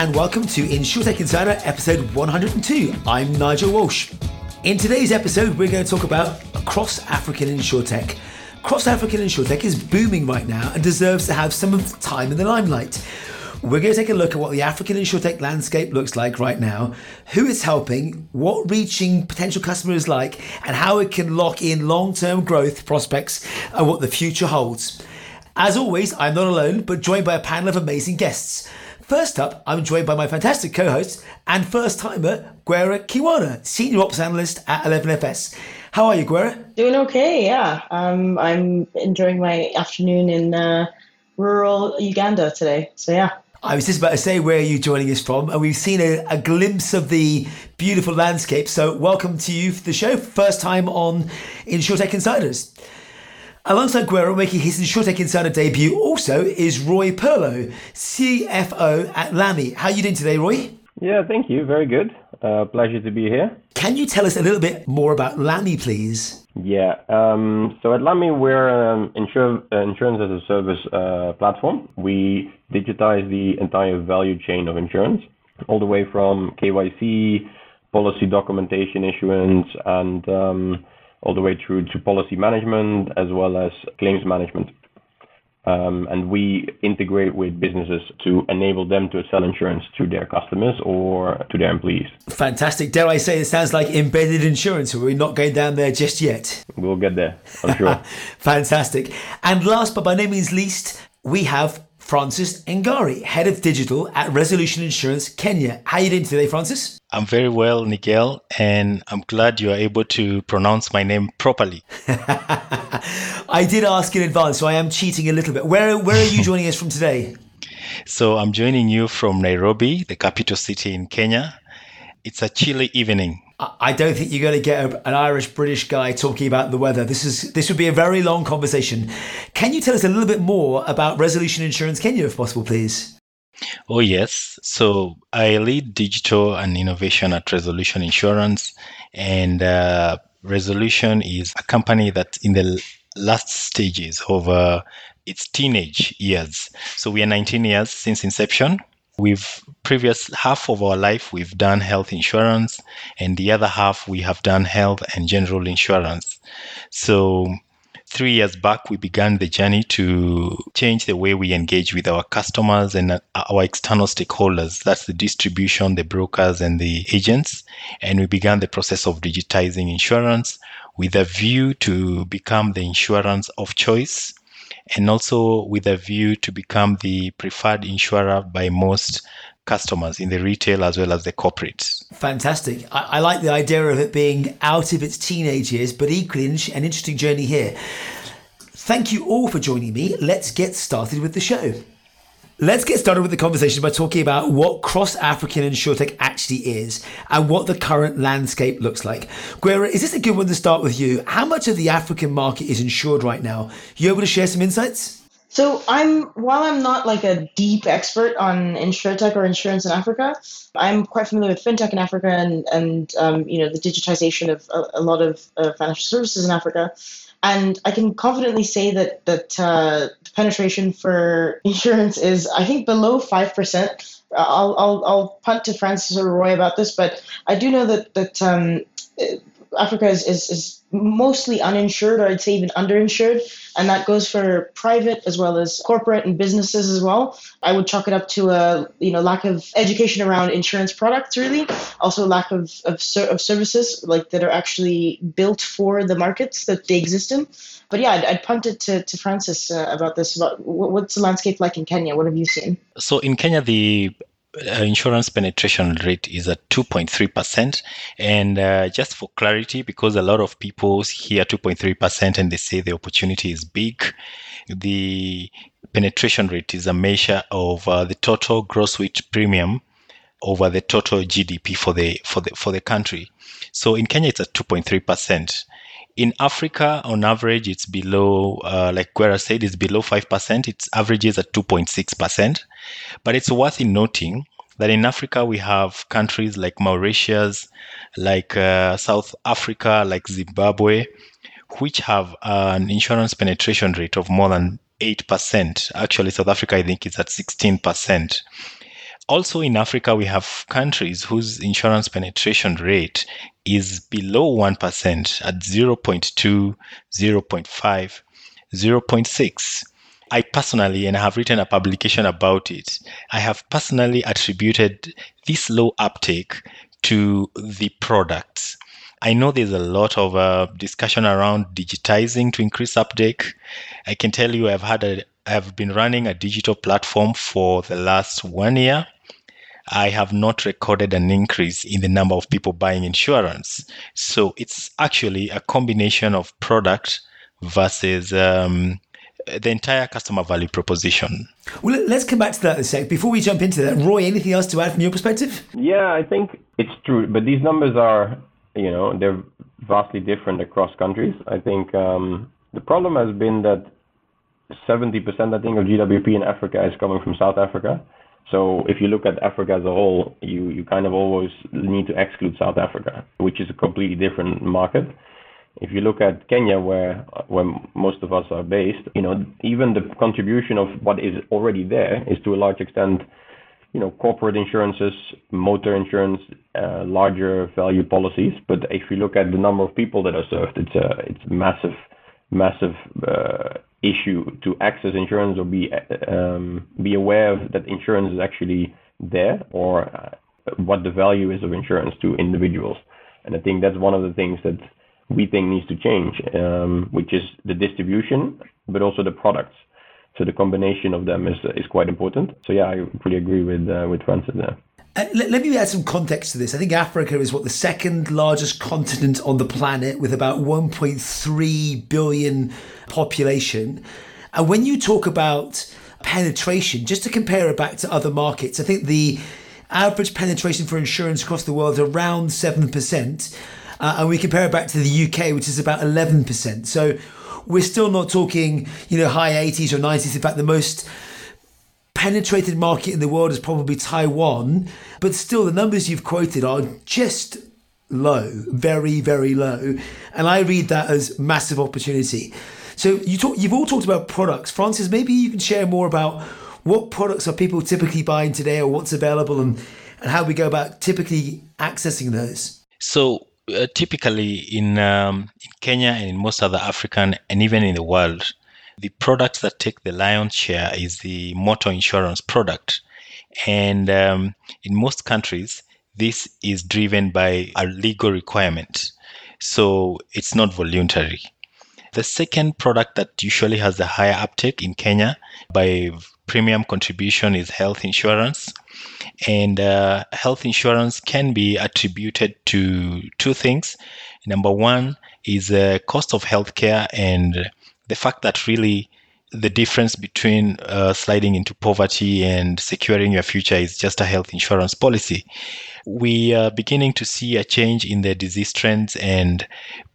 and welcome to InsurTech Insider episode 102. I'm Nigel Walsh. In today's episode, we're going to talk about cross African InsurTech. Cross African InsurTech is booming right now and deserves to have some of the time in the limelight. We're going to take a look at what the African InsurTech landscape looks like right now, who it's helping, what reaching potential customers like, and how it can lock in long term growth prospects and what the future holds. As always, I'm not alone, but joined by a panel of amazing guests. First up, I'm joined by my fantastic co host and first timer, Gwera Kiwana, Senior Ops Analyst at 11FS. How are you, Gwera? Doing okay, yeah. Um, I'm enjoying my afternoon in uh, rural Uganda today, so yeah. I was just about to say where are you joining us from, and we've seen a, a, glimpse of the beautiful landscape. So, welcome to you for the show. First time on InsurTech Insiders. Alongside Gwera making his InsurTech Insider debut also is Roy Perlow, CFO at Lami. How are you doing today, Roy? Yeah, thank you. Very good. Uh, pleasure to be here. Can you tell us a little bit more about Lami, please? Yeah. Um, so at Lami, we're an insur- uh, insurance as a service uh, platform. We digitize the entire value chain of insurance, all the way from KYC, policy documentation issuance, and um, all the way through to policy management as well as claims management. Um, and we integrate with businesses to enable them to sell insurance to their customers or to their employees. Fantastic. Dare I say, it sounds like embedded insurance. We're not going down there just yet. We'll get there, I'm sure. Fantastic. And last but by no means least, we have Francis Engari, Head of Digital at Resolution Insurance Kenya. How are you doing today, Francis? I'm very well, Nigel, and I'm glad you are able to pronounce my name properly. I did ask in advance, so I am cheating a little bit. Where, where are you joining us from today? So I'm joining you from Nairobi, the capital city in Kenya. It's a chilly evening. I don't think you're going to get an Irish British guy talking about the weather. This is this would be a very long conversation. Can you tell us a little bit more about Resolution Insurance Kenya, if possible, please? Oh yes. So I lead digital and innovation at Resolution Insurance, and uh, Resolution is a company that in the last stages of uh, its teenage years. So we are 19 years since inception. We've previous half of our life we've done health insurance, and the other half we have done health and general insurance. So three years back, we began the journey to change the way we engage with our customers and our external stakeholders. That's the distribution, the brokers, and the agents. And we began the process of digitizing insurance with a view to become the insurance of choice and also with a view to become the preferred insurer by most customers in the retail as well as the corporates. Fantastic. I, I like the idea of it being out of its teenage years, but equally an interesting journey here. Thank you all for joining me. Let's get started with the show. Let's get started with the conversation by talking about what cross African insurtech actually is and what the current landscape looks like. Gwera, is this a good one to start with you? How much of the African market is insured right now? You able to share some insights? So I'm while I'm not like a deep expert on insurtech or insurance in Africa, I'm quite familiar with fintech in Africa and and um, you know the digitization of a, a lot of uh, financial services in Africa. And I can confidently say that that uh, the penetration for insurance is, I think, below five percent. I'll, I'll I'll punt to Francis or Roy about this, but I do know that that um, Africa is, is, is mostly uninsured, or I'd say even underinsured, and that goes for private as well as corporate and businesses as well. I would chalk it up to a you know lack of education around insurance products, really, also lack of of, of services like that are actually built for the markets that they exist in. But yeah, I'd, I'd punt it to, to Francis uh, about this. About what's the landscape like in Kenya? What have you seen? So in Kenya, the uh, insurance penetration rate is at 2.3%. And uh, just for clarity, because a lot of people hear 2.3% and they say the opportunity is big, the penetration rate is a measure of uh, the total gross written premium over the total GDP for the for the for the country. So in Kenya, it's at 2.3%. In Africa, on average, it's below, uh, like Gwera said, it's below 5%. Its averages at 2.6%. But it's worth noting that in Africa, we have countries like Mauritius, like uh, South Africa, like Zimbabwe, which have an insurance penetration rate of more than 8%. Actually, South Africa, I think, is at 16%. Also in Africa, we have countries whose insurance penetration rate is below 1% at 0.2, 0.5, 0.6. I personally, and I have written a publication about it, I have personally attributed this low uptake to the products. I know there's a lot of uh, discussion around digitizing to increase uptake. I can tell you I've had a I have been running a digital platform for the last one year. I have not recorded an increase in the number of people buying insurance. So it's actually a combination of product versus um, the entire customer value proposition. Well, let's come back to that in a sec. Before we jump into that, Roy, anything else to add from your perspective? Yeah, I think it's true, but these numbers are, you know, they're vastly different across countries. I think um, the problem has been that 70% I think of GWP in Africa is coming from South Africa. So if you look at Africa as a whole, you, you kind of always need to exclude South Africa, which is a completely different market. If you look at Kenya, where where most of us are based, you know, even the contribution of what is already there is to a large extent, you know, corporate insurances, motor insurance, uh, larger value policies. But if you look at the number of people that are served, it's a it's massive, massive uh, issue to access insurance or be um, be aware that insurance is actually there or uh, what the value is of insurance to individuals. And I think that's one of the things that we think needs to change, um, which is the distribution, but also the products. So the combination of them is is quite important. So yeah, I fully agree with uh, with Francis there. Uh, let, let, me add some context to this. I think Africa is what the second largest continent on the planet with about 1.3 billion population. And when you talk about penetration, just to compare it back to other markets, I think the average penetration for insurance across the world is around 7%. Uh, and we compare it back to the UK, which is about 11%. So we're still not talking, you know, high 80s or 90s. In fact, the most penetrated market in the world is probably Taiwan, but still the numbers you've quoted are just low, very, very low. And I read that as massive opportunity. So you talk, you've all talked about products. Francis, maybe you can share more about what products are people typically buying today or what's available and, and how we go about typically accessing those. So uh, typically in, um, in Kenya and in most other African and even in the world, the products that take the lion's share is the motor insurance product. And um, in most countries, this is driven by a legal requirement. So it's not voluntary. The second product that usually has a higher uptake in Kenya by premium contribution is health insurance. And uh, health insurance can be attributed to two things. Number one is the cost of healthcare and the fact that really the difference between uh, sliding into poverty and securing your future is just a health insurance policy. We are beginning to see a change in the disease trends, and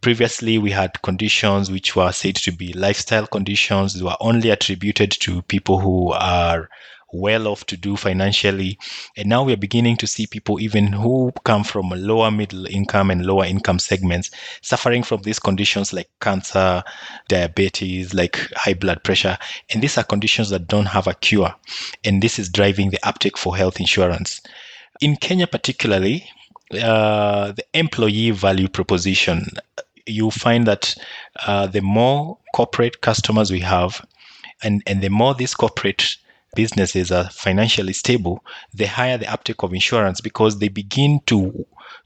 previously we had conditions which were said to be lifestyle conditions, were only attributed to people who are well off to do financially. And now we're beginning to see people, even who come from lower middle income and lower income segments, suffering from these conditions like cancer, diabetes, like high blood pressure. And these are conditions that don't have a cure. And this is driving the uptake for health insurance. In Kenya, particularly, uh, the employee value proposition, you find that uh, the more corporate customers we have, and, and the more these corporate businesses are financially stable, the higher the uptake of insurance because they begin to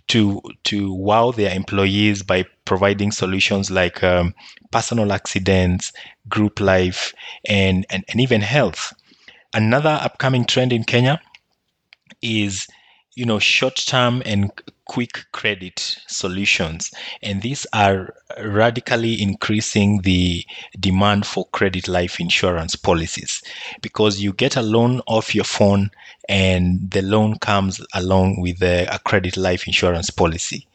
to to wow their employees by providing solutions like um, personal accidents, group life, and, and and even health. Another upcoming trend in Kenya is you know short-term and quick credit solutions. And these are radically increasing the demand for credit life insurance policies. Because you get a loan off your phone and the loan comes along with a, a credit life insurance policy.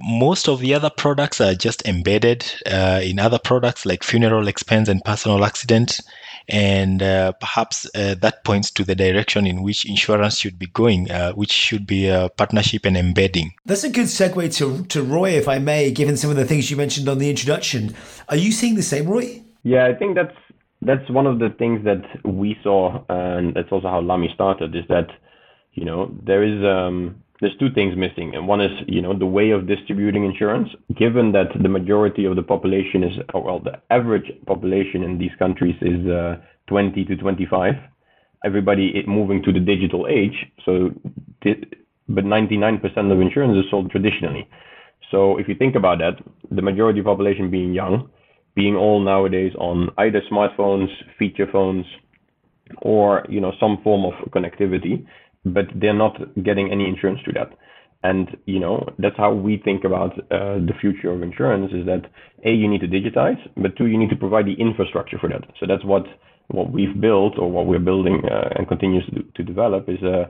Most of the other products are just embedded uh, in other products like funeral expense and personal accident and uh, perhaps uh, that points to the direction in which insurance should be going, uh, which should be a partnership and embedding. That's a good segue to, to Roy, if I may, given some of the things you mentioned on the introduction. Are you seeing the same, Roy? Yeah, I think that's that's one of the things that we saw, and that's also how Lami started, is that you know, there is um, there's two things missing, and one is you know the way of distributing insurance. Given that the majority of the population is, well, the average population in these countries is uh, 20 to 25. Everybody moving to the digital age, so but 99% of insurance is sold traditionally. So if you think about that, the majority of population being young, being all nowadays on either smartphones, feature phones, or you know some form of connectivity, but they're not getting any insurance to that. And you know that's how we think about uh, the future of insurance: is that a you need to digitize, but two you need to provide the infrastructure for that. So that's what what we've built or what we're building uh, and continues to, to develop is uh,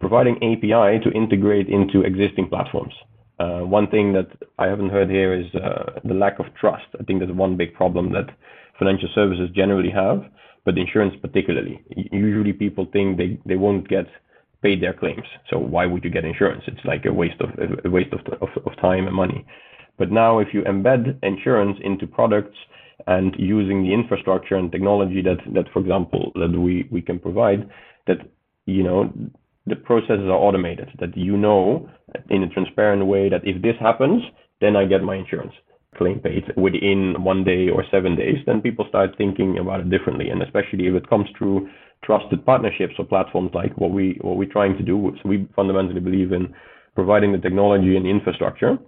providing API to integrate into existing platforms. Uh, one thing that I haven't heard here is uh, the lack of trust. I think that's one big problem that financial services generally have, but insurance particularly. Usually people think they, they won't get paid their claims. So why would you get insurance? It's like a waste of a waste of, of, of time and money. But now if you embed insurance into products and using the infrastructure and technology that that for example that we, we can provide, that you know the processes are automated, that you know in a transparent way that if this happens, then I get my insurance claim paid within one day or seven days, then people start thinking about it differently. And especially if it comes through trusted partnerships or platforms like what we what we're trying to do. So we fundamentally believe in providing the technology and the infrastructure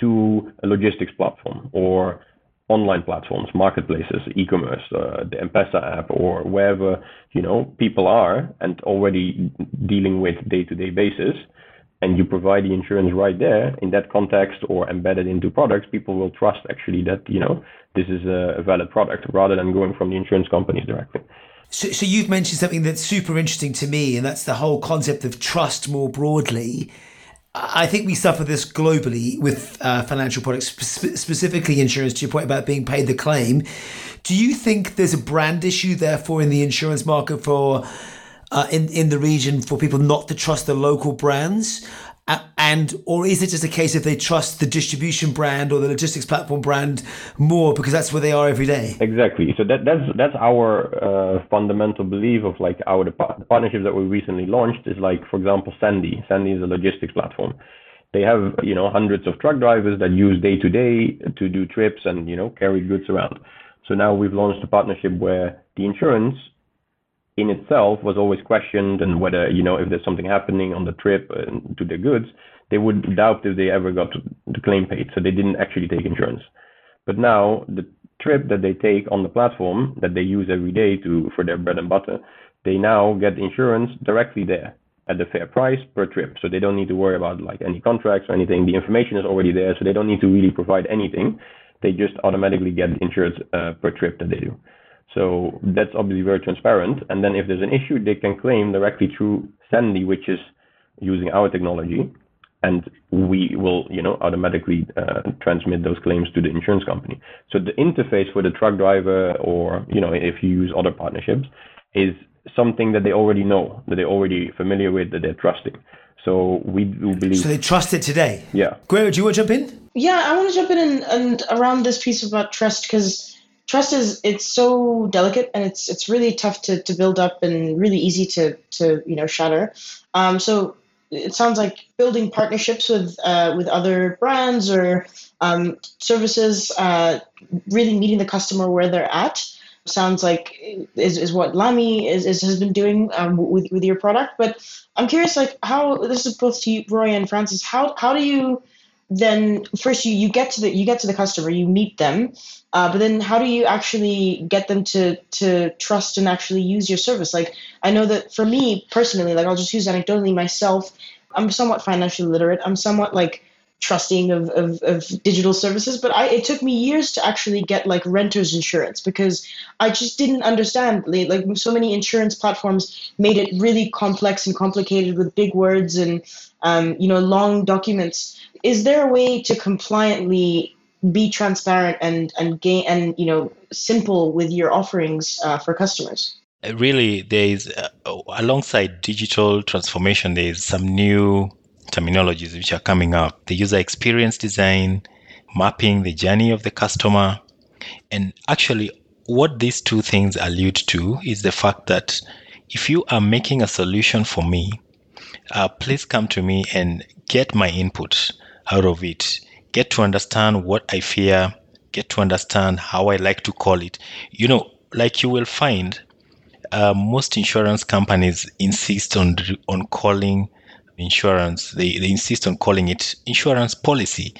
to a logistics platform or online platforms, marketplaces, e-commerce, uh, the M-Pesa app, or wherever you know people are and already dealing with day-to-day basis, and you provide the insurance right there in that context or embedded into products, people will trust actually that you know this is a valid product rather than going from the insurance companies directly. So, so you've mentioned something that's super interesting to me, and that's the whole concept of trust more broadly. I think we suffer this globally with uh, financial products, spe- specifically insurance, to your point about being paid the claim. Do you think there's a brand issue, therefore, in the insurance market for uh, in in the region for people not to trust the local brands? And or is it just a case if they trust the distribution brand or the logistics platform brand more because that's where they are every day? Exactly. So that that's that's our uh, fundamental belief of like our the, partnership that we recently launched is like for example Sendy. Sendy is a logistics platform. They have you know hundreds of truck drivers that use day to day to do trips and you know carry goods around. So now we've launched a partnership where the insurance in itself was always questioned and whether you know if there's something happening on the trip to the goods they would doubt if they ever got the claim paid. So they didn't actually take insurance. But now the trip that they take on the platform that they use every day to for their bread and butter they now get insurance directly there at the fair price per trip. So they don't need to worry about like any contracts or anything. The information is already there so they don't need to really provide anything. They just automatically get insured uh, per trip that they do so that's obviously very transparent. And then if there's an issue, they can claim directly through Sendy, which is using our technology, and we will, you know, automatically uh, transmit those claims to the insurance company. So the interface for the truck driver, or you know, if you use other partnerships, is something that they already know, that they're already familiar with, that they're trusting. So we do believe. So they trust it today. Yeah. Gwera, do you want to jump in? Yeah, I want to jump in and, and around this piece about trust because trust is it's so delicate and it's it's really tough to, to build up and really easy to to you know shatter. Um, so it sounds like building partnerships with uh, with other brands or um, services, uh, really meeting the customer where they're at. Sounds like is, is what Lami is, is has been doing um, with with your product. But I'm curious, like how this is both to you, Roy and Francis. How how do you then first you, you get to the you get to the customer you meet them uh, but then how do you actually get them to to trust and actually use your service? Like i know that for me personally like i'll just use anecdotally myself. I'm somewhat financially literate. I'm somewhat like trusting of, of, of digital services but I, it took me years to actually get like renters insurance because i just didn't understand. Like so many insurance platforms made it really complex and complicated with big words and um, you know long documents. Is there a way to compliantly be transparent and and gain and you know simple with your offerings uh, for customers? Really there is uh, alongside digital transformation there is some new terminologies which are coming up the user experience design mapping the journey of the customer and actually what these two things allude to is the fact that if you are making a solution for me uh, please come to me and get my input out of it. Get to understand what I fear, get to understand how I like to call it. You know, like you will find, uh, most insurance companies insist on on calling insurance. They, they insist on calling it insurance policy.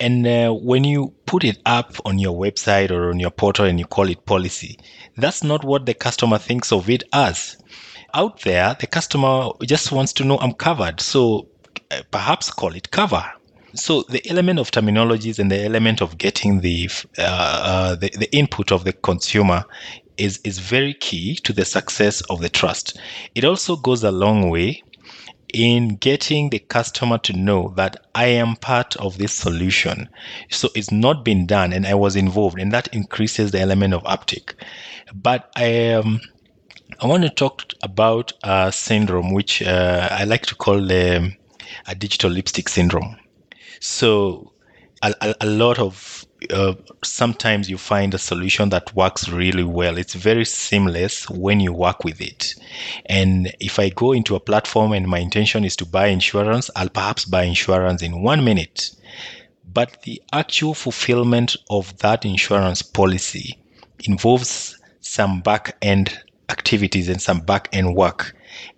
And uh, when you put it up on your website or on your portal and you call it policy, that's not what the customer thinks of it as. Out there, the customer just wants to know I'm covered. So uh, perhaps call it cover. So the element of terminologies and the element of getting the, uh, uh, the the input of the consumer is is very key to the success of the trust. It also goes a long way in getting the customer to know that I am part of this solution. So it's not been done and I was involved, and that increases the element of uptake. But I um, I want to talk about a syndrome which uh, I like to call um, a digital lipstick syndrome. So a, a, a lot of uh, sometimes you find a solution that works really well. It's very seamless when you work with it. And if I go into a platform and my intention is to buy insurance, I'll perhaps buy insurance in one minute. But the actual fulfillment of that insurance policy involves some back end activities and some back end work.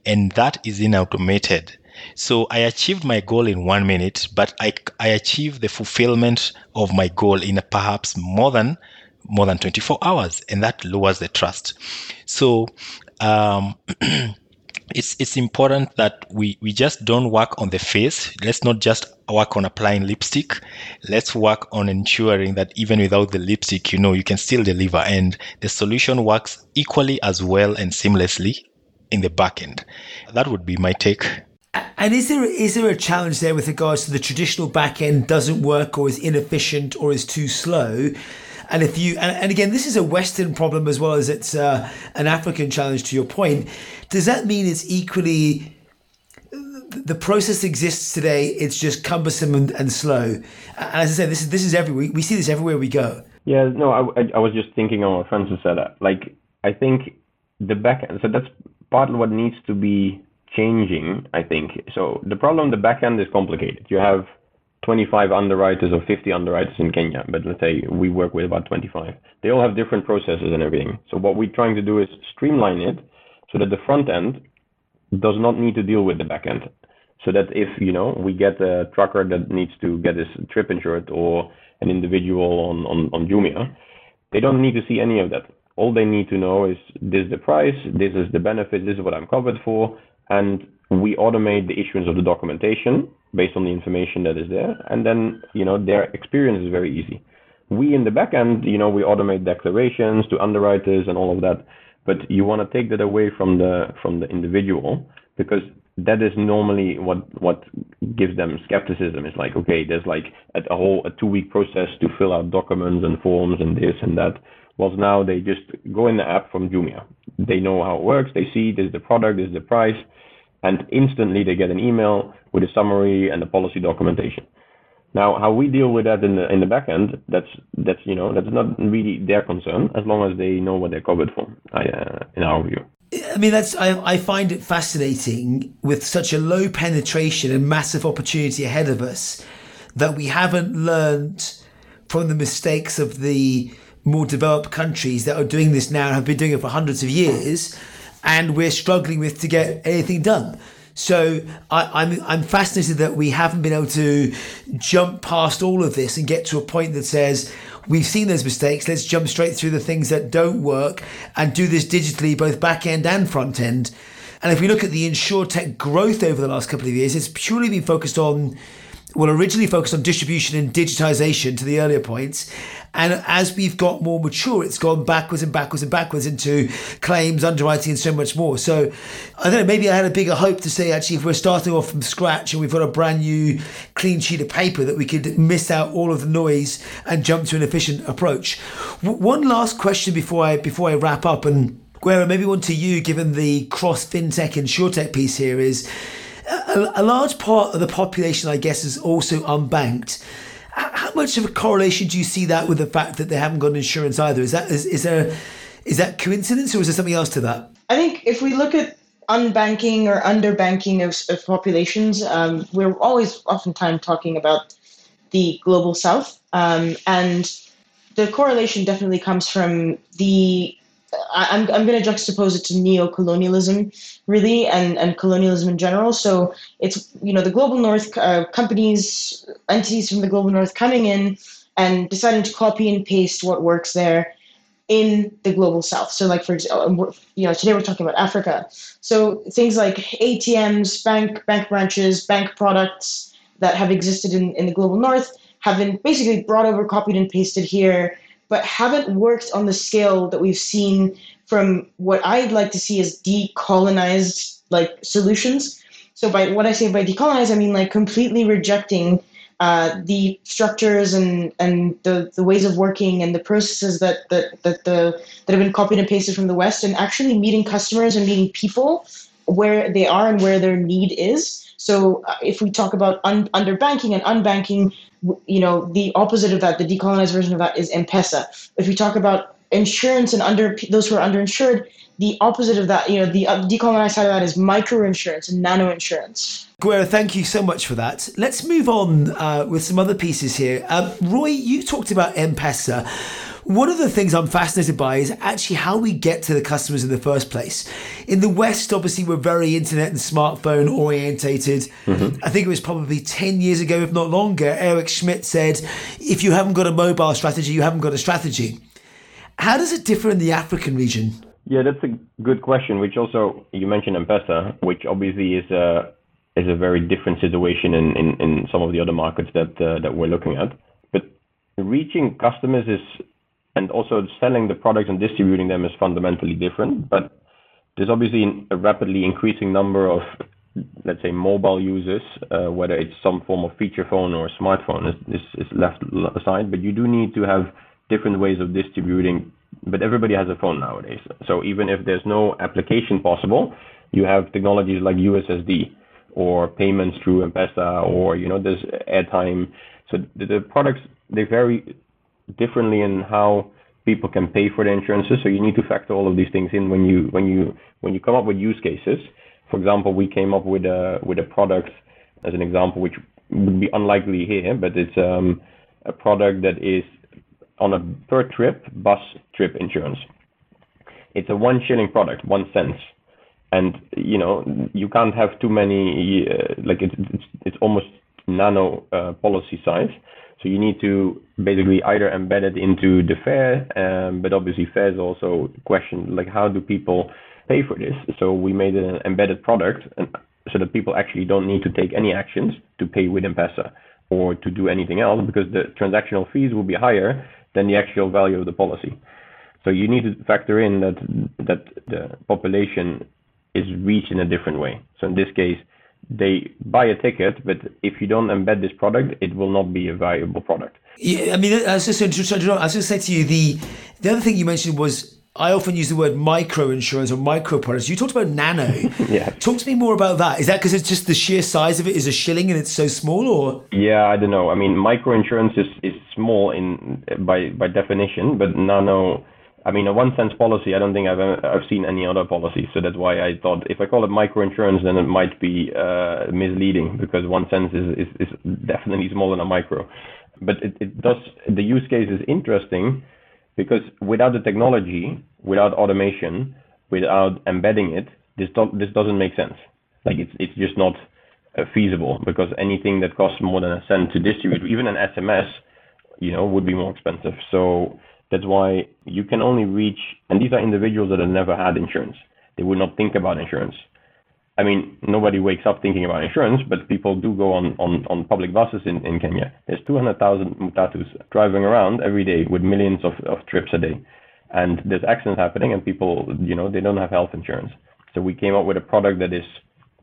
And that is in automated. So I achieved my goal in one minute, but I, I achieved the fulfillment of my goal in perhaps more than more than 24 hours, and that lowers the trust. So um, it's it's important that we we just don't work on the face. Let's not just work on applying lipstick. Let's work on ensuring that even without the lipstick, you know, you can still deliver, and the solution works equally as well and seamlessly in the back end. That would be my take. And is there is there a challenge there with regards to the traditional back end doesn't work or is inefficient or is too slow? And if you and, and again, this is a Western problem as well as it's uh, an African challenge. To your point, does that mean it's equally the process exists today? It's just cumbersome and, and slow. And as I said, this is this is everywhere. We see this everywhere we go. Yeah, no, I, I, I was just thinking on what Francis said. Like, I think the back end. So that's partly what needs to be changing, I think. So the problem, the back end is complicated. You have 25 underwriters or 50 underwriters in Kenya, but let's say we work with about 25. They all have different processes and everything. So what we're trying to do is streamline it so that the front end does not need to deal with the back end. So that if, you know, we get a trucker that needs to get his trip insured or an individual on, on, on Jumia, they don't need to see any of that. All they need to know is this is the price, this is the benefit, this is what I'm covered for, and we automate the issuance of the documentation based on the information that is there. And then you know their experience is very easy. We in the back end you know we automate declarations to underwriters and all of that. But you want to take that away from the from the individual because that is normally what what gives them skepticism. Is like okay there's like a, a whole a two week process to fill out documents and forms and this and that. Whilst now they just go in the app from Jumia. They know how it works. They see this is the product, this is the price, and instantly they get an email with a summary and the policy documentation. Now, how we deal with that in the in the back end, that's that's you know that's not really their concern as long as they know what they're covered for. I, uh, in our view. I mean, that's I, I find it fascinating with such a low penetration and massive opportunity ahead of us that we haven't learned from the mistakes of the more developed countries that are doing this now and have been doing it for hundreds of years, and we're struggling with to get anything done. So I, am I'm, I'm fascinated that we haven't been able to jump past all of this and get to a point that says we've seen those mistakes. Let's jump straight through the things that don't work and do this digitally, both back end and front end. And if we look at the insurtech growth over the last couple of years, it's purely been focused on well, originally focused on distribution and digitization to the earlier points. And as we've got more mature, it's gone backwards and backwards and backwards into claims, underwriting, and so much more. So I don't know, maybe I had a bigger hope to say actually, if we're starting off from scratch and we've got a brand new clean sheet of paper, that we could miss out all of the noise and jump to an efficient approach. W- one last question before I before I wrap up and Gwera, maybe one to you, given the cross fintech and tech piece here is a, a large part of the population, I guess, is also unbanked. How much of a correlation do you see that with the fact that they haven't got insurance either? Is that is, is there is that coincidence or is there something else to that? I think if we look at unbanking or underbanking of, of populations. Um, we're always oftentimes talking about the global south. Um, and the correlation definitely comes from the I'm, I'm going to juxtapose it to neo-colonialism really and, and colonialism in general. So it's you know the global north uh, companies entities from the global north coming in and deciding to copy and paste what works there in the global south. So like for example you know today we're talking about africa. So things like atms bank bank branches bank products that have existed in, in the global north have been basically brought over copied and pasted here but haven't worked on the scale that we've seen from what I'd like to see as decolonized like solutions. So by what I say by decolonize, I mean like completely rejecting uh, the structures and and the, the ways of working and the processes that that that the that have been copied and pasted from the West, and actually meeting customers and meeting people where they are and where their need is. So uh, if we talk about un- underbanking and unbanking, you know, the opposite of that, the decolonized version of that is M-Pesa. If we talk about insurance and under those who are underinsured, the opposite of that, you know, the uh, decolonized side of that is micro insurance and nano insurance. Gwera, thank you so much for that. Let's move on uh, with some other pieces here. Um, Roy, you talked about M-Pesa. One of the things I'm fascinated by is actually how we get to the customers in the first place. In the West, obviously, we're very internet and smartphone orientated. Mm-hmm. I think it was probably 10 years ago, if not longer, Eric Schmidt said, if you haven't got a mobile strategy, you haven't got a strategy. How does it differ in the African region? Yeah, that's a good question. Which also you mentioned M-Pesa, which obviously is a is a very different situation in, in, in some of the other markets that uh, that we're looking at. But reaching customers is and also selling the products and distributing them is fundamentally different. But there's obviously a rapidly increasing number of, let's say, mobile users, uh, whether it's some form of feature phone or smartphone is, is, left aside. But you do need to have different ways of distributing. But everybody has a phone nowadays. So even if there's no application possible, you have technologies like USSD or payments through M-Pesa or, you know, there's airtime. So the products, they vary differently in how people can pay for the insurances. So you need to factor all of these things in when you when you when you come up with use cases. For example, we came up with a with a product as an example, which would be unlikely here, but it's um, a product that is on a per trip bus trip insurance. It's a one shilling product, one cent, and you know you can't have too many. Uh, like it's, it's it's almost nano uh, policy size. So you need to basically either embed it into the fare, um, but obviously fare is also question like how do people pay for this? So we made an embedded product and, so that people actually don't need to take any actions to pay with M-Pesa or to do anything else because the transactional fees will be higher than the actual value of the policy. So you need to factor in that that the population is reached in a different way. So in this case, they buy a ticket, but if you don't embed this product, it will not be a viable product. Yeah, I mean, I was just, I was just going to say to you the the other thing you mentioned was I often use the word micro insurance or micro products. You talked about nano. yeah. Talk to me more about that. Is that because it's just the sheer size of it is a shilling and it's so small, or? Yeah, I don't know. I mean, micro insurance is, is small in by by definition, but nano I mean, a one cent policy, I don't think I've I've seen any other policy. So that's why I thought if I call it micro insurance, then it might be uh, misleading because one cent is, is, is definitely smaller than a micro. But it, it does, the use case is interesting because without the technology, without automation, without embedding it, this, do, this doesn't make sense. Like it's, it's just not uh, feasible because anything that costs more than a cent to distribute, even an SMS, you know, would be more expensive. So that's why you can only reach, and these are individuals that have never had insurance. They would not think about insurance. I mean, nobody wakes up thinking about insurance, but people do go on, on, on public buses in, in Kenya. There's 200,000 matatus driving around every day with millions of, of trips a day. And there's accidents happening, and people, you know, they don't have health insurance. So we came up with a product that is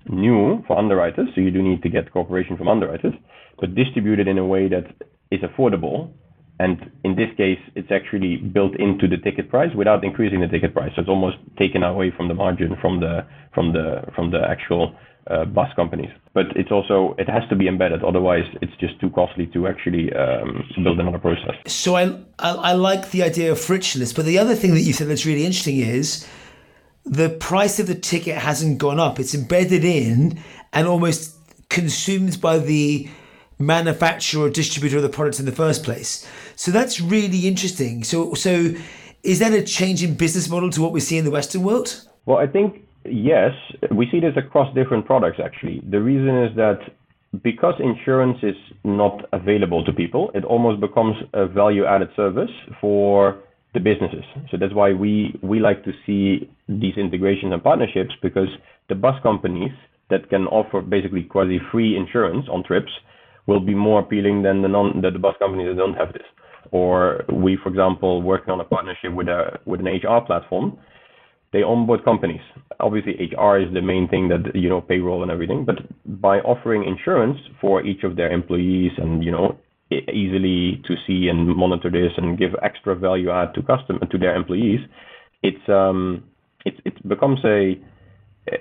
new for underwriters. So you do need to get cooperation from underwriters, but distributed in a way that is affordable and in this case, it's actually built into the ticket price without increasing the ticket price. So it's almost taken away from the margin from the from the from the actual uh, bus companies. But it's also it has to be embedded, otherwise it's just too costly to actually um, build another process. So I, I I like the idea of frictionless, but the other thing that you said that's really interesting is the price of the ticket hasn't gone up. It's embedded in and almost consumed by the manufacturer or distributor of the products in the first place. So that's really interesting. So so is that a change in business model to what we see in the Western world? Well, I think yes, we see this across different products actually. The reason is that because insurance is not available to people, it almost becomes a value added service for the businesses. So that's why we, we like to see these integrations and partnerships because the bus companies that can offer basically quasi free insurance on trips will be more appealing than the non the, the bus companies that don't have this. Or we, for example, working on a partnership with a with an HR platform. They onboard companies. Obviously, HR is the main thing that you know payroll and everything. But by offering insurance for each of their employees and you know easily to see and monitor this and give extra value add to custom to their employees, it's um it it becomes a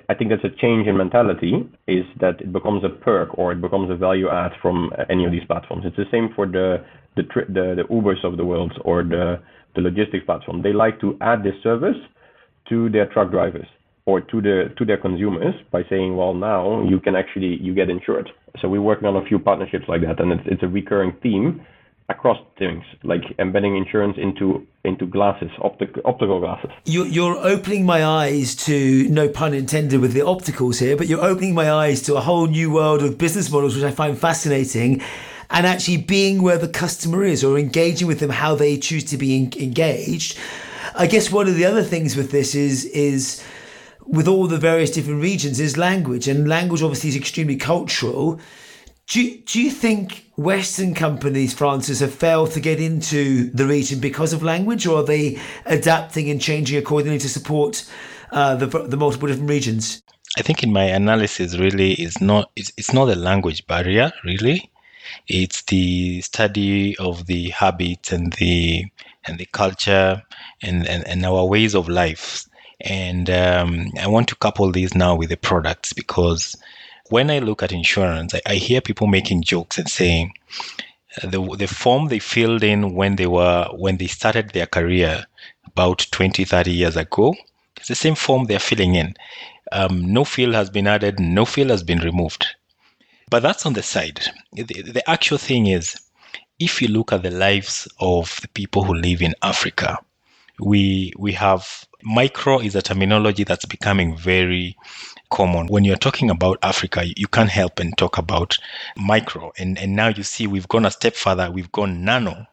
I think that's a change in mentality is that it becomes a perk or it becomes a value add from any of these platforms. It's the same for the the the, the Ubers of the world or the the logistics platform. They like to add this service to their truck drivers or to the to their consumers by saying, well, now you can actually you get insured. So we're working on a few partnerships like that, and it's it's a recurring theme across things like embedding insurance into into glasses optic, optical glasses. You're, you're opening my eyes to no pun intended with the opticals here but you're opening my eyes to a whole new world of business models which i find fascinating and actually being where the customer is or engaging with them how they choose to be engaged. I guess one of the other things with this is is with all the various different regions is language and language obviously is extremely cultural do, do you think Western companies, Francis, have failed to get into the region because of language, or are they adapting and changing accordingly to support uh, the, the multiple different regions? I think in my analysis, really, is not it's, it's not the language barrier, really. It's the study of the habits and the and the culture and, and, and our ways of life. And um, I want to couple these now with the products because when I look at insurance, I, I hear people making jokes and saying uh, the the form they filled in when they were when they started their career about 20, 30 years ago, it's the same form they're filling in. Um, no field has been added, no field has been removed. But that's on the side. The, the actual thing is, if you look at the lives of the people who live in Africa, we we have micro is a terminology that's becoming very common. When you're talking about Africa, you can't help and talk about micro. And, and now you see we've gone a step further, we've gone nano.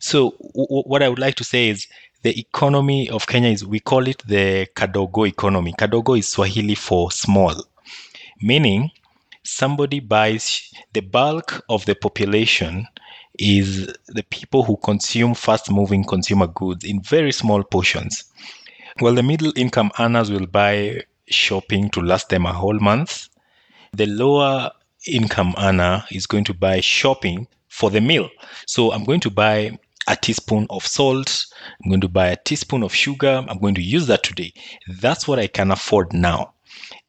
So, w- what I would like to say is the economy of Kenya is, we call it the Kadogo economy. Kadogo is Swahili for small, meaning somebody buys the bulk of the population is the people who consume fast moving consumer goods in very small portions. Well, the middle income earners will buy shopping to last them a whole month. The lower income earner is going to buy shopping for the meal. So I'm going to buy a teaspoon of salt. I'm going to buy a teaspoon of sugar. I'm going to use that today. That's what I can afford now.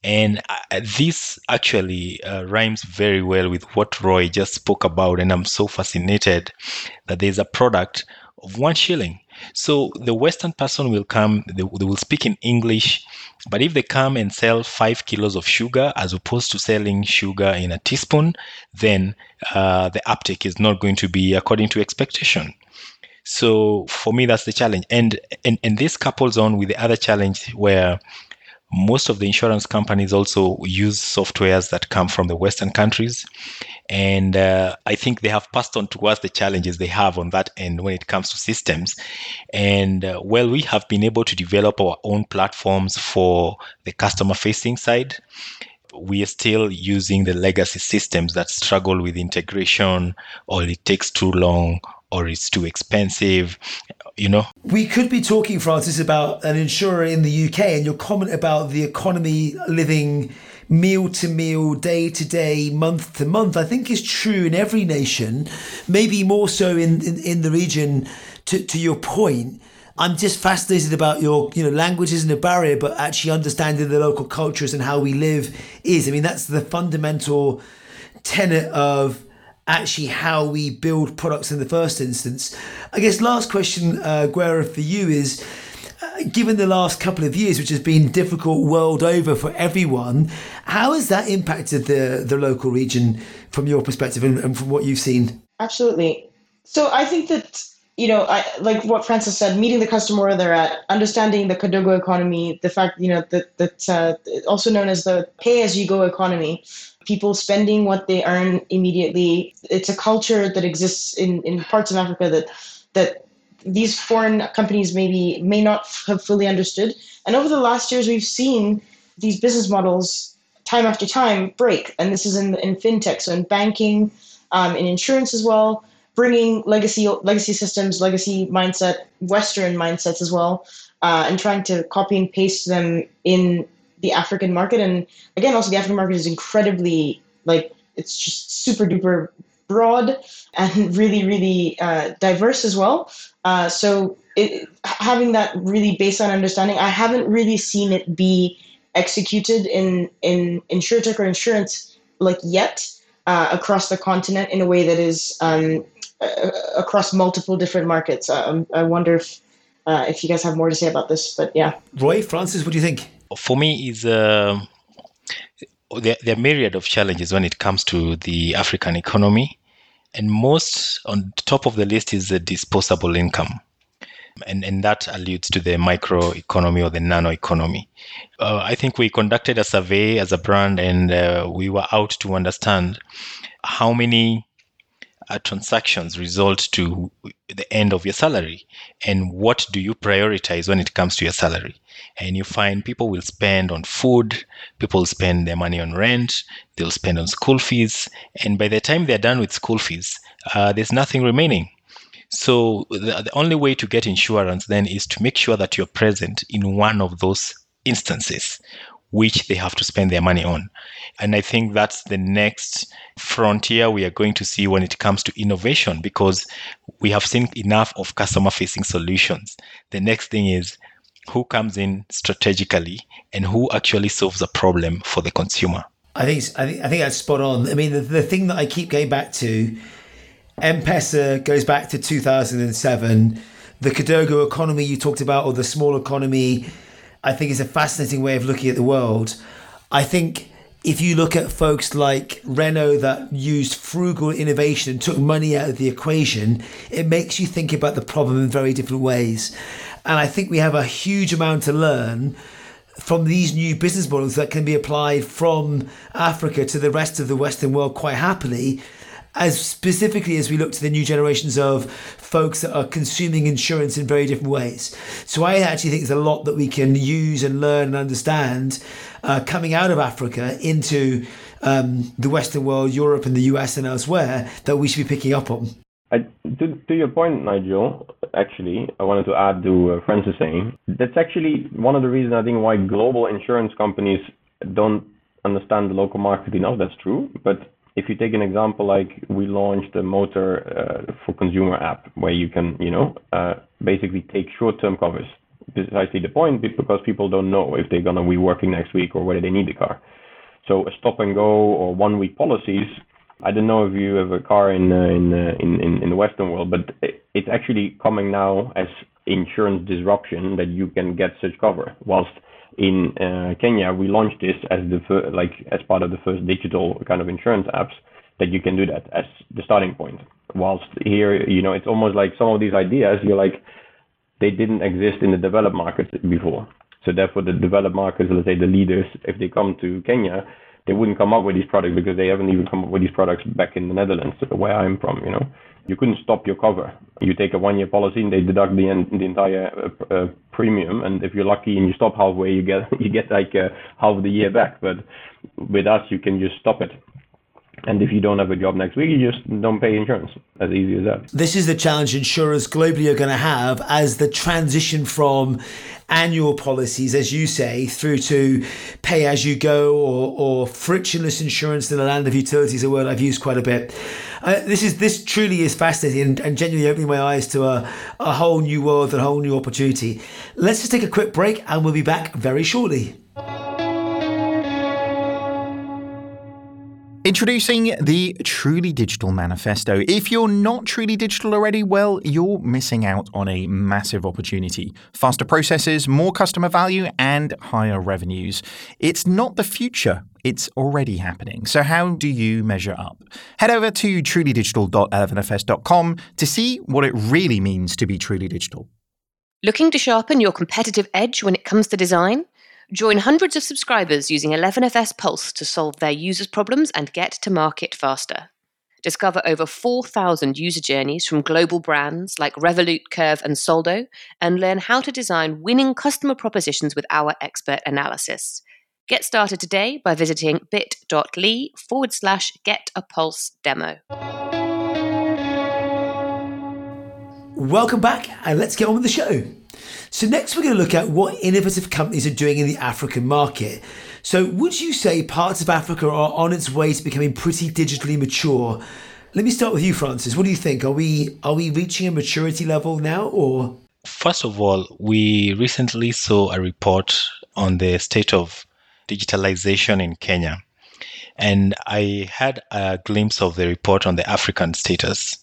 And uh, this actually uh, rhymes very well with what Roy just spoke about. And I'm so fascinated that there's a product of one shilling. So the Western person will come, they, they, will speak in English, but if they come and sell five kilos of sugar as opposed to selling sugar in a teaspoon, then uh, the uptake is not going to be according to expectation. So for me, that's the challenge. And, and, and this couples on with the other challenge where most of the insurance companies also use softwares that come from the Western countries. And uh, I think they have passed on to us the challenges they have on that end when it comes to systems. And uh, well, we have been able to develop our own platforms for the customer facing side. We are still using the legacy systems that struggle with integration, or it takes too long, or it's too expensive you know we could be talking francis about an insurer in the uk and your comment about the economy living meal to meal day to day month to month i think is true in every nation maybe more so in in, in the region to, to your point I'm just fascinated about your, you know, language isn't a barrier, but actually understanding the local cultures and how we live is. I mean, that's the fundamental tenet of actually how we build products in the first instance. I guess last question, uh, Gwera, for you is. Uh, given the last couple of years, which has been difficult world over for everyone, how has that impacted the, the local region from your perspective and, and from what you've seen? Absolutely. So I think that you know, I, like what Francis said, meeting the customer where they're at, understanding the Kidogo economy, the fact, you know, that, that uh, also known as the pay as you go economy, people spending what they earn immediately. It's a culture that exists in, in parts of Africa that, that these foreign companies maybe may not have fully understood. And over the last years, we've seen these business models time after time break. And this is in, in fintech, so in banking, um, in insurance as well bringing legacy legacy systems, legacy mindset, Western mindsets as well, uh, and trying to copy and paste them in the African market. And again, also the African market is incredibly like it's just super duper broad and really really uh, diverse as well. Uh, so it, having that really baseline understanding, I haven't really seen it be executed in in insurtech or insurance like yet. Uh, across the continent in a way that is um, across multiple different markets. Um, I wonder if uh, if you guys have more to say about this, but yeah. Roy, Francis, what do you think? For me, is uh, there, there are myriad of challenges when it comes to the African economy, and most on top of the list is the disposable income. And, and that alludes to the micro economy or the nano economy. Uh, I think we conducted a survey as a brand and uh, we were out to understand how many uh, transactions result to the end of your salary and what do you prioritize when it comes to your salary and you find people will spend on food people spend their money on rent they'll spend on school fees and by the time they're done with school fees uh, there's nothing remaining so the, the only way to get insurance then is to make sure that you're present in one of those instances which they have to spend their money on. And I think that's the next frontier we are going to see when it comes to innovation because we have seen enough of customer facing solutions. The next thing is who comes in strategically and who actually solves a problem for the consumer. I think I think I think that's spot on. I mean, the, the thing that I keep going back to, M-Pesa goes back to 2007. The Kidogo economy you talked about, or the small economy, I think is a fascinating way of looking at the world. I think if you look at folks like Renault that used frugal innovation and took money out of the equation, it makes you think about the problem in very different ways. And I think we have a huge amount to learn from these new business models that can be applied from Africa to the rest of the Western world quite happily as specifically as we look to the new generations of folks that are consuming insurance in very different ways. So I actually think there's a lot that we can use and learn and understand uh, coming out of Africa into um, the Western world, Europe and the US and elsewhere that we should be picking up on. I, to, to your point, Nigel, actually, I wanted to add to uh, Francis saying that's actually one of the reasons I think why global insurance companies don't understand the local market enough. That's true. But if you take an example like we launched a motor uh, for consumer app where you can, you know, uh, basically take short-term covers. Precisely the point because people don't know if they're gonna be working next week or whether they need the car. So a stop and go or one week policies. I don't know if you have a car in uh, in, uh, in, in in the Western world, but it's actually coming now as insurance disruption that you can get such cover. Whilst in uh, Kenya, we launched this as the fir- like as part of the first digital kind of insurance apps that you can do that as the starting point. Whilst here, you know, it's almost like some of these ideas you're like they didn't exist in the developed markets before. So therefore, the developed markets, let's say the leaders, if they come to Kenya, they wouldn't come up with these products because they haven't even come up with these products back in the Netherlands, where I'm from. You know, you couldn't stop your cover. You take a one-year policy and they deduct the en- the entire uh, uh, premium, and if you're lucky and you stop halfway, you get you get like uh, half the year back. But with us, you can just stop it. And if you don't have a job next week, you just don't pay insurance. As easy as that. This is the challenge insurers globally are going to have as the transition from annual policies, as you say, through to pay as you go or, or frictionless insurance in the land of utilities, a word I've used quite a bit. Uh, this is this truly is fascinating and, and genuinely opening my eyes to a, a whole new world, and a whole new opportunity. Let's just take a quick break and we'll be back very shortly. Introducing the Truly Digital Manifesto. If you're not truly digital already, well, you're missing out on a massive opportunity. Faster processes, more customer value, and higher revenues. It's not the future, it's already happening. So, how do you measure up? Head over to trulydigital.11fs.com to see what it really means to be truly digital. Looking to sharpen your competitive edge when it comes to design? Join hundreds of subscribers using 11FS Pulse to solve their users' problems and get to market faster. Discover over 4,000 user journeys from global brands like Revolut, Curve, and Soldo, and learn how to design winning customer propositions with our expert analysis. Get started today by visiting bit.ly forward slash get a pulse demo. Welcome back, and let's get on with the show. So, next, we're going to look at what innovative companies are doing in the African market. So, would you say parts of Africa are on its way to becoming pretty digitally mature? Let me start with you, Francis. What do you think? Are we are we reaching a maturity level now, or? First of all, we recently saw a report on the state of digitalization in Kenya, and I had a glimpse of the report on the African status.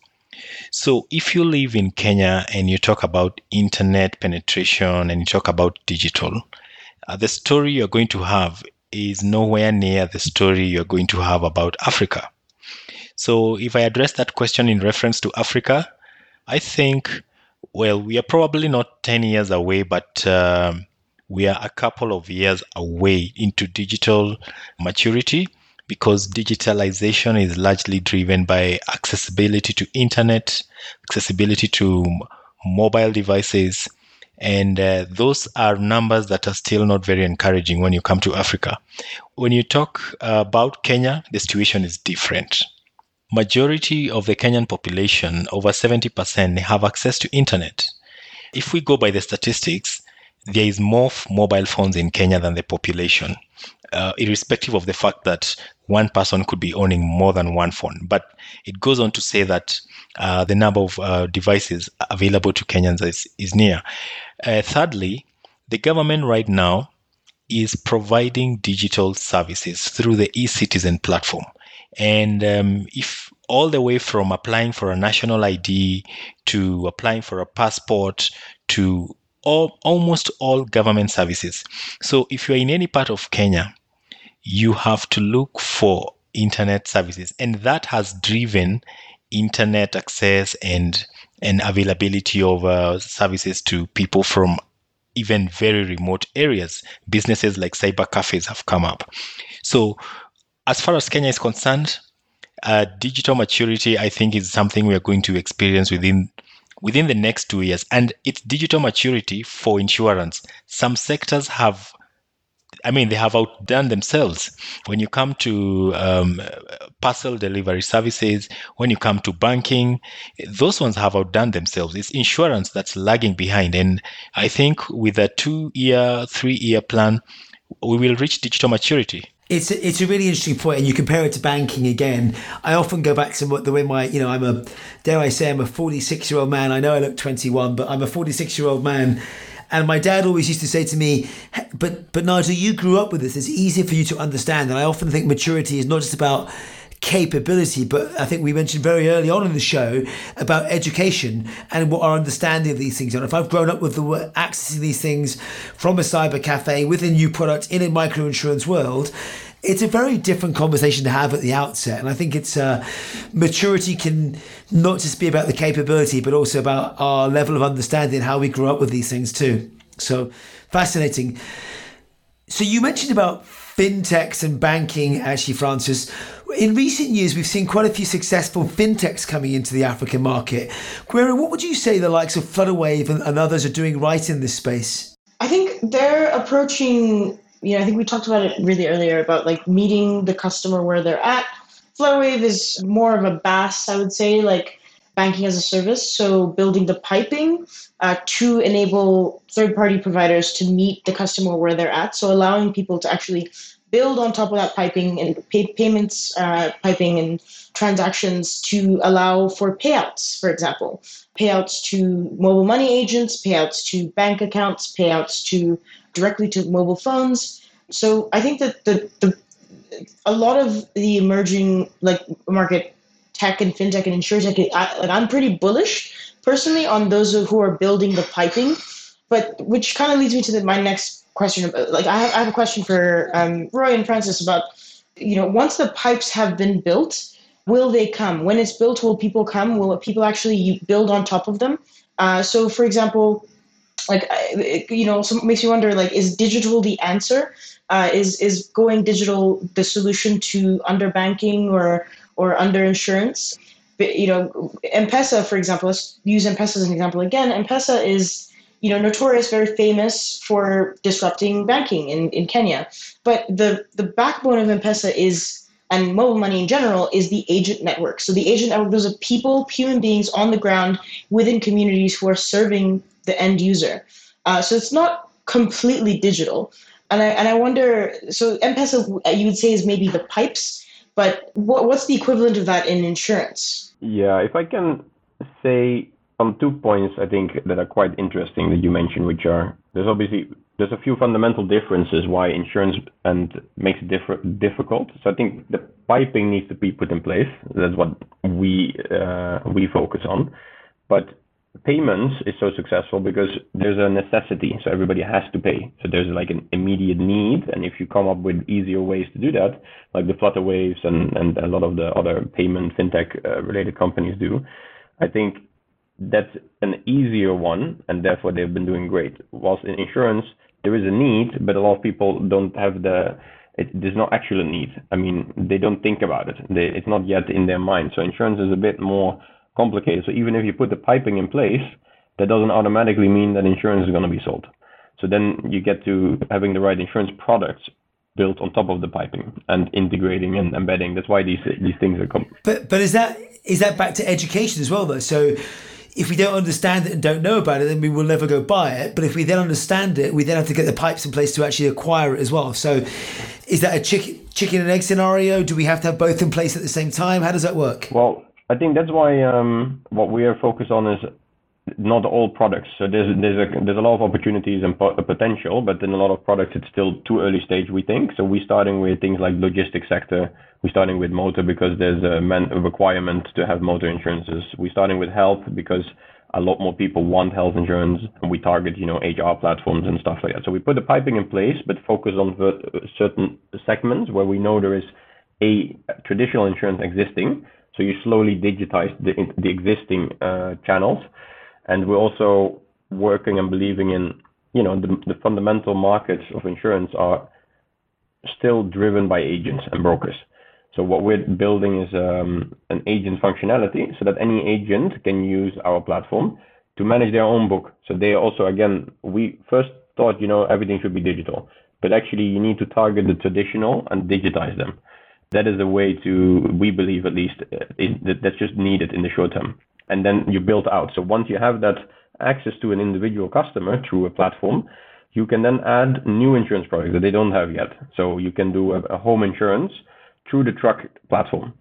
So, if you live in Kenya and you talk about internet penetration and you talk about digital, uh, the story you're going to have is nowhere near the story you're going to have about Africa. So, if I address that question in reference to Africa, I think, well, we are probably not 10 years away, but um, we are a couple of years away into digital maturity because digitalization is largely driven by accessibility to internet, accessibility to mobile devices, and uh, those are numbers that are still not very encouraging when you come to Africa. When you talk about Kenya, the situation is different. Majority of the Kenyan population, over 70%, have access to internet. If we go by the statistics, there is more mobile phones in Kenya than the population, uh, irrespective of the fact that one person could be owning more than one phone. But it goes on to say that uh, the number of uh, devices available to Kenyans is, is near. Uh, thirdly, the government right now is providing digital services through the e-citizen platform. And um, if all the way from applying for a national ID to applying for a passport to all, almost all government services. So if you're in any part of Kenya, you have to look for internet services. And that has driven internet access and, and availability of uh, services to people from even very remote areas. Businesses like cyber cafes have come up. So, as far as Kenya is concerned, uh, digital maturity, I think, is something we are going to experience within within the next two years. And it's digital maturity for insurance. Some sectors have I mean, they have outdone themselves. When you come to um, parcel delivery services, when you come to banking, those ones have outdone themselves. It's insurance that's lagging behind. And I think with a two year, three year plan, we will reach digital maturity. It's a, it's a really interesting point, and you compare it to banking again. I often go back to the way my, you know, I'm a, dare I say, I'm a 46 year old man. I know I look 21, but I'm a 46 year old man. And my dad always used to say to me, "But but Nigel, you grew up with this. It's easier for you to understand." And I often think maturity is not just about capability, but I think we mentioned very early on in the show about education and what our understanding of these things are. If I've grown up with the accessing these things from a cyber cafe with a new product in a micro insurance world, it's a very different conversation to have at the outset. And I think it's uh, maturity can not just be about the capability, but also about our level of understanding, how we grew up with these things too. So fascinating. So you mentioned about fintechs and banking, actually, Francis. In recent years, we've seen quite a few successful fintechs coming into the African market. Gwera, what would you say the likes of Flutterwave and, and others are doing right in this space? I think they're approaching, you know, I think we talked about it really earlier about like meeting the customer where they're at. Flutterwave is more of a BaaS, I would say, like banking as a service. So building the piping uh, to enable third party providers to meet the customer where they're at. So allowing people to actually build on top of that piping and pay payments uh, piping and transactions to allow for payouts, for example, payouts to mobile money agents, payouts to bank accounts, payouts to directly to mobile phones. So I think that the, the a lot of the emerging like market tech and fintech and insurtech, I, like I'm pretty bullish personally on those who are building the piping, but which kind of leads me to the, my next question. Like I have, I have a question for um, Roy and Francis about, you know, once the pipes have been built, will they come? When it's built, will people come? Will people actually build on top of them? Uh, so, for example, like you know, so makes me wonder, like, is digital the answer? Uh, is is going digital the solution to underbanking or or under insurance? But, you know, M-Pesa, for example, let's use M-Pesa as an example again. M-Pesa is you know, notorious, very famous for disrupting banking in, in Kenya. But the, the backbone of M-Pesa is, and mobile money in general, is the agent network. So the agent network, those are people, human beings on the ground within communities who are serving the end user. Uh, so it's not completely digital. And I, and I wonder, so M-Pesa, you would say, is maybe the pipes, but what, what's the equivalent of that in insurance? Yeah, if I can say on two points I think that are quite interesting that you mentioned, which are there's obviously there's a few fundamental differences why insurance and makes it diff- difficult. So I think the piping needs to be put in place. That's what we uh, we focus on. But payments is so successful because there's a necessity, so everybody has to pay. So there's like an immediate need, and if you come up with easier ways to do that, like the Flutterwaves and and a lot of the other payment fintech uh, related companies do, I think that's an easier one, and therefore they've been doing great. Whilst in insurance, there is a need, but a lot of people don't have the it, there's not actually a need. I mean, they don't think about it. They, it's not yet in their mind. So insurance is a bit more complicated. So even if you put the piping in place, that doesn't automatically mean that insurance is going to be sold. So then you get to having the right insurance products built on top of the piping and integrating and embedding. That's why these these things are. Com- but but is that is that back to education as well though? So if we don't understand it and don't know about it, then we will never go buy it. But if we then understand it, we then have to get the pipes in place to actually acquire it as well. So, is that a chicken chicken and egg scenario? Do we have to have both in place at the same time? How does that work? Well, I think that's why um, what we are focused on is not all products. So there's there's a there's a lot of opportunities and po- potential, but in a lot of products it's still too early stage. We think so. We're starting with things like logistics sector. We're starting with motor because there's a, man, a requirement to have motor insurances. We're starting with health because a lot more people want health insurance, and we target you know HR platforms and stuff like that. So we put the piping in place, but focus on certain segments where we know there is a traditional insurance existing. So you slowly digitize the the existing uh, channels and we're also working and believing in, you know, the, the fundamental markets of insurance are still driven by agents and brokers. So what we're building is um, an agent functionality so that any agent can use our platform to manage their own book. So they also, again, we first thought, you know, everything should be digital, but actually you need to target the traditional and digitize them. That is the way to, we believe at least, uh, that's just needed in the short term and then you build out. So once you have that access to an individual customer through a platform, you can then add new insurance products that they don't have yet. So you can do a, a home insurance through the truck platform.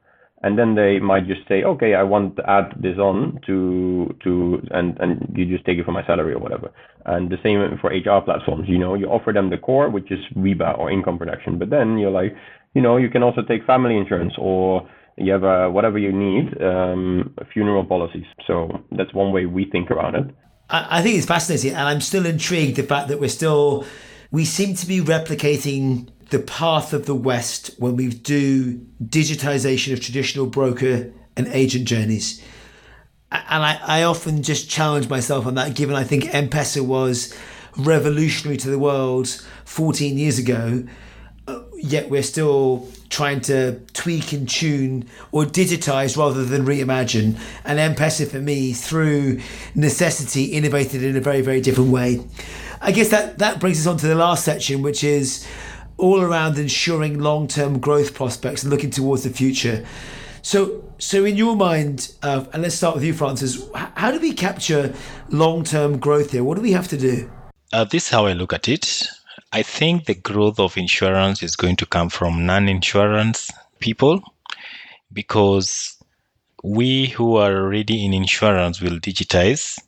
And then they might just say, okay, I want to add this on to to and and you just take it from my salary or whatever. And the same for HR platforms. You know, you offer them the core, which is WIBA or income protection, but then you're like, you know, you can also take family insurance or you have uh, whatever you need, um, funeral policies. So that's one way we think around it. I, I think it's fascinating, and I'm still intrigued the fact that we're still we seem to be replicating the path of the West when we do digitization of traditional broker and agent journeys. And I, I often just challenge myself on that, given I think M-Pesa was revolutionary to the world 14 years ago, uh, yet we're still trying to tweak and tune or digitize rather than reimagine. And M-Pesa for me, through necessity, innovated in a very, very different way. I guess that, that brings us on to the last section, which is all around ensuring long term growth prospects and looking towards the future. So, so in your mind, uh, and let's start with you, Francis. How do we capture long-term growth here? What do we have to do? Uh, this is how I look at it. I think the growth of insurance is going to come from non insurance people because we who are already in insurance will digitize.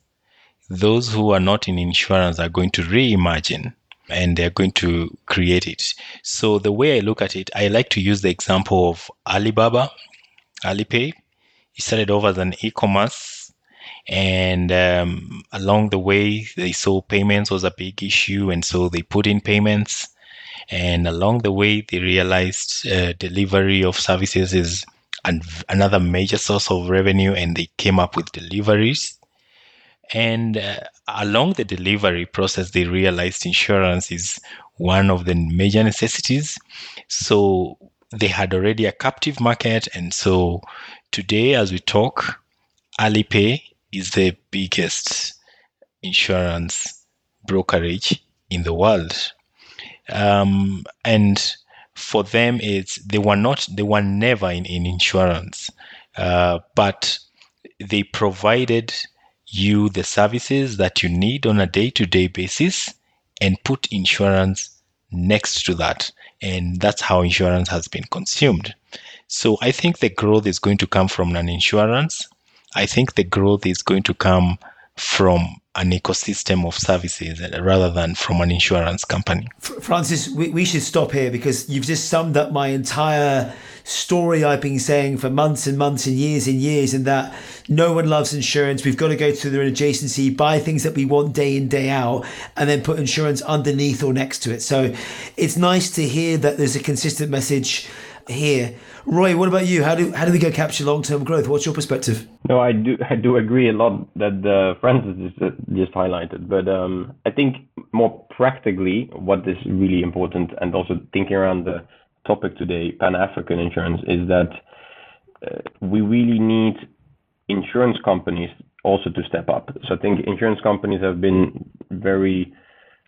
Those who are not in insurance are going to reimagine. And they're going to create it. So the way I look at it, I like to use the example of Alibaba, Alipay. It started off as an e-commerce, and um, along the way, they saw payments was a big issue, and so they put in payments. And along the way, they realized uh, delivery of services is an, another major source of revenue, and they came up with deliveries. And uh, along the delivery process, they realized insurance is one of the major necessities. So they had already a captive market. And so today, as we talk, Alipay is the biggest insurance brokerage in the world. Um, and for them, it's they were not, they were never in, in insurance, uh, but they provided you the services that you need on a day to day basis and put insurance next to that. And that's how insurance has been consumed. So I think the growth is going to come from an insurance. I think the growth is going to come from an ecosystem of services rather than from an insurance company. Francis, we, we should stop here because you've just summed up my entire story I've been saying for months and months and years and years, and that no one loves insurance. We've got to go through their adjacency, buy things that we want day in, day out, and then put insurance underneath or next to it. So it's nice to hear that there's a consistent message here. Roy, what about you? How do how do we go capture long term growth? What's your perspective? No, I do I do agree a lot that uh, Francis just, just highlighted, but um, I think more practically, what is really important, and also thinking around the topic today, Pan African insurance, is that uh, we really need insurance companies also to step up. So I think insurance companies have been very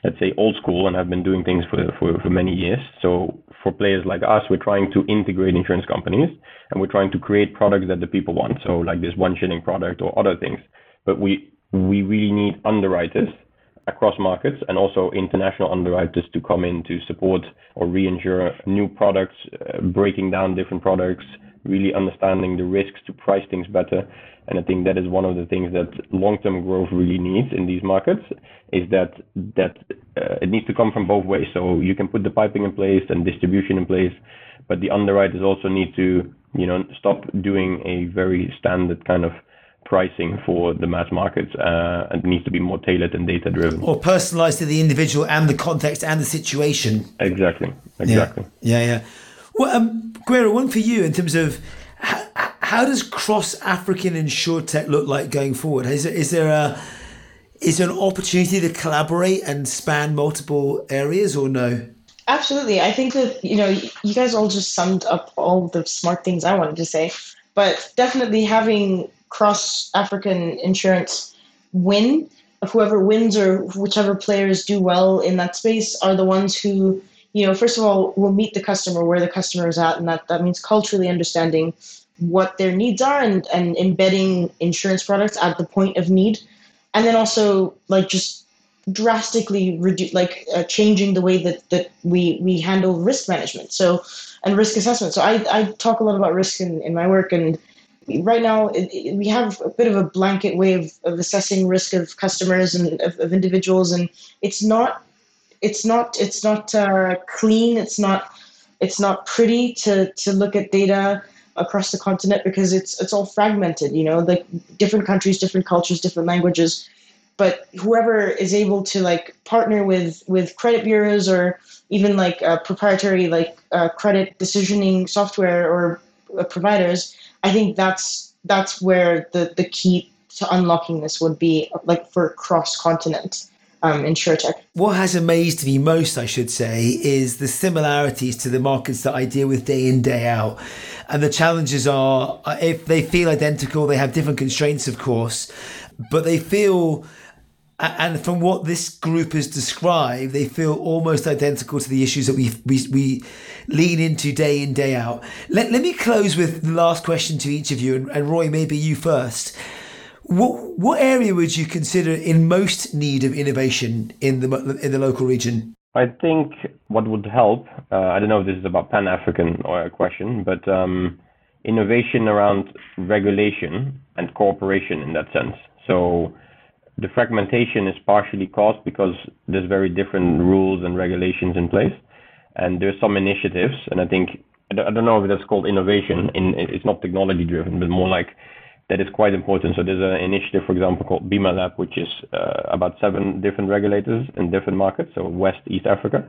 let's say old school and have been doing things for, for, for many years. So for players like us, we're trying to integrate insurance companies and we're trying to create products that the people want. So like this one shilling product or other things. But we we really need underwriters across markets and also international underwriters to come in to support or reinsure new products, uh, breaking down different products, really understanding the risks to price things better. And I think that is one of the things that long-term growth really needs in these markets is that that uh, it needs to come from both ways. So you can put the piping in place and distribution in place, but the underwriters also need to you know stop doing a very standard kind of pricing for the mass markets uh, and needs to be more tailored and data driven or personalized to the individual and the context and the situation exactly exactly yeah yeah, yeah. well um Gwera, one for you in terms of how, how does cross African insurtech look like going forward? Is there, is there a is there an opportunity to collaborate and span multiple areas or no? Absolutely. I think that, you know, you guys all just summed up all the smart things I wanted to say. But definitely having cross African insurance win, whoever wins or whichever players do well in that space are the ones who, you know, first of all, will meet the customer where the customer is at. And that, that means culturally understanding what their needs are and, and embedding insurance products at the point of need and then also like just drastically reduce like uh, changing the way that that we we handle risk management so and risk assessment so i i talk a lot about risk in, in my work and right now it, it, we have a bit of a blanket way of, of assessing risk of customers and of, of individuals and it's not it's not it's not uh, clean it's not it's not pretty to to look at data across the continent because it's it's all fragmented. You know, like different countries, different cultures, different languages. But whoever is able to like partner with with credit bureaus or even like uh, proprietary like uh, credit decisioning software or uh, providers, I think that's that's where the the key to unlocking this would be like for cross continent um, insurtech. What has amazed me most, I should say, is the similarities to the markets that I deal with day in, day out. And the challenges are uh, if they feel identical, they have different constraints, of course, but they feel. And from what this group has described, they feel almost identical to the issues that we we, we lean into day in day out. Let, let me close with the last question to each of you, and, and Roy, maybe you first. What what area would you consider in most need of innovation in the in the local region? I think what would help. Uh, I don't know if this is about Pan African or a question, but um, innovation around regulation and cooperation in that sense. So the fragmentation is partially caused because there's very different rules and regulations in place, and there's some initiatives, and I think I don't know if that's called innovation. In it's not technology driven, but more like that is quite important. So there's an initiative, for example, called BIMA Lab, which is uh, about seven different regulators in different markets, so West, East Africa,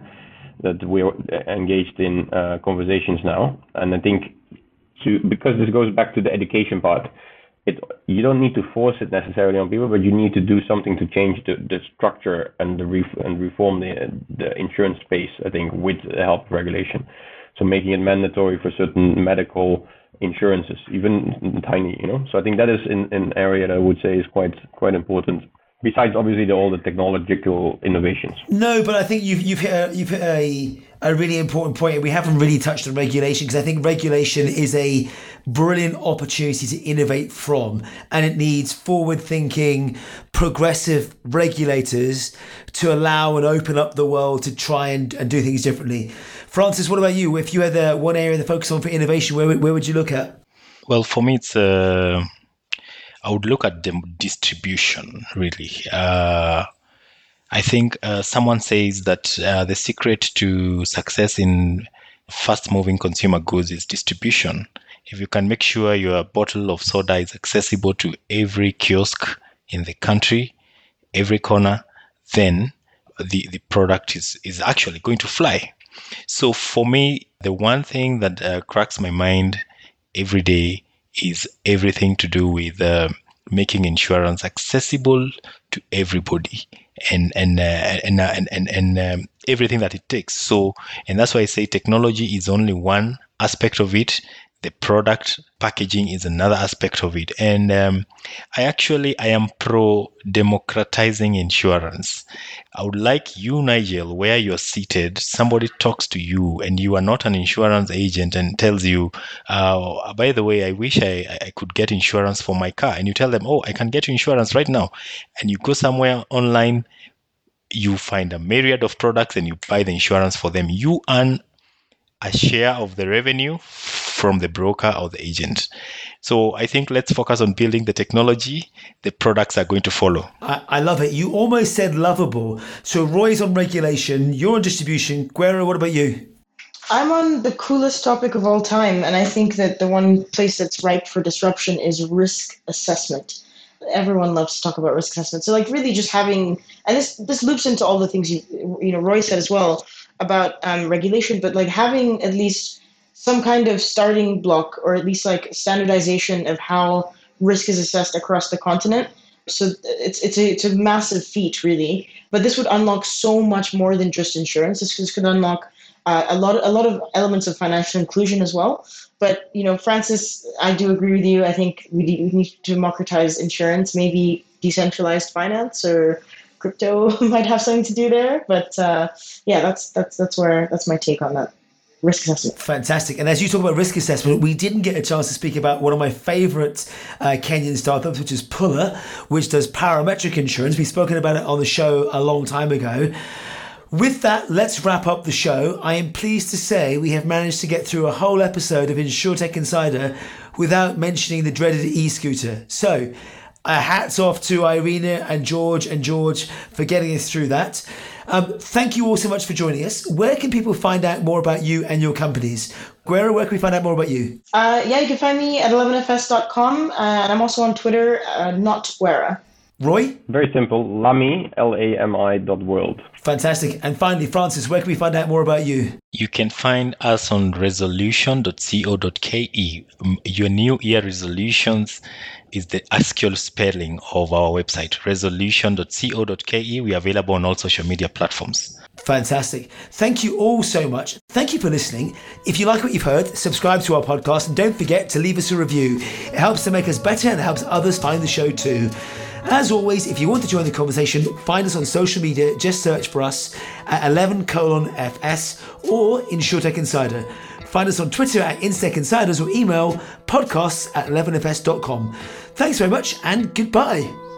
that we're engaged in uh, conversations now. And I think to because this goes back to the education part, it you don't need to force it necessarily on people, but you need to do something to change the, the structure and the ref, and reform the the insurance space. I think with the help of regulation, so making it mandatory for certain medical insurances, even tiny, you know. So I think that is an, an area that I would say is quite quite important besides obviously the, all the technological innovations. No, but I think you've you've hit a, you've hit a a really important point. We haven't really touched on regulation because I think regulation is a brilliant opportunity to innovate from, and it needs forward-thinking, progressive regulators to allow and open up the world to try and, and do things differently. Francis, what about you? If you had the one area to focus on for innovation, where where would you look at? Well, for me, it's uh, I would look at the distribution really. Uh, I think uh, someone says that uh, the secret to success in fast moving consumer goods is distribution. If you can make sure your bottle of soda is accessible to every kiosk in the country, every corner, then the, the product is, is actually going to fly. So for me, the one thing that uh, cracks my mind every day is everything to do with uh, making insurance accessible to everybody and and uh, and, uh, and and and um, everything that it takes. So, and that's why I say technology is only one aspect of it. The product packaging is another aspect of it, and um, I actually I am pro democratizing insurance. I would like you, Nigel, where you're seated, somebody talks to you, and you are not an insurance agent, and tells you, uh, by the way, I wish I, I could get insurance for my car, and you tell them, oh, I can get insurance right now, and you go somewhere online you find a myriad of products and you buy the insurance for them. You earn a share of the revenue from the broker or the agent. So I think let's focus on building the technology. The products are going to follow. I, I love it. You almost said lovable. So Roy's on regulation, you're on distribution. Gwera, what about you? I'm on the coolest topic of all time, and I think that the one place that's ripe for disruption is risk assessment everyone loves to talk about risk assessment. So like really just having, and this this loops into all the things you you know Roy said as well about um, regulation, but like having at least some kind of starting block or at least like standardization of how risk is assessed across the continent. So it's it's a it's a massive feat really, but this would unlock so much more than just insurance. This, this could unlock uh, a lot a lot of elements of financial inclusion as well. But you know, Francis, I do agree with you. I think we need to democratize insurance. Maybe decentralized finance or crypto might have something to do there. But uh, yeah, that's that's that's where that's my take on that risk assessment. Fantastic. And as you talk about risk assessment, we didn't get a chance to speak about one of my favorite uh, Kenyan startups, which is Pula, which does parametric insurance. We've spoken about it on the show a long time ago. With that, let's wrap up the show. I am pleased to say we have managed to get through a whole episode of InsurTech Insider without mentioning the dreaded e scooter. So, uh, hats off to Irina and George and George for getting us through that. Um, thank you all so much for joining us. Where can people find out more about you and your companies? Gwera, where can we find out more about you? Uh, yeah, you can find me at 11fs.com, uh, and I'm also on Twitter, uh, not Gwera. Roy? Very simple. Lami, L A M I dot world. Fantastic. And finally, Francis, where can we find out more about you? You can find us on resolution.co.ke. Your new year resolutions is the actual spelling of our website, resolution.co.ke. We are available on all social media platforms. Fantastic. Thank you all so much. Thank you for listening. If you like what you've heard, subscribe to our podcast and don't forget to leave us a review. It helps to make us better and helps others find the show too. As always, if you want to join the conversation, find us on social media. Just search for us at 11 colon FS or in InsurTech Insider. Find us on Twitter at InsurTech Insiders or email podcasts at 11fs.com. Thanks very much and goodbye.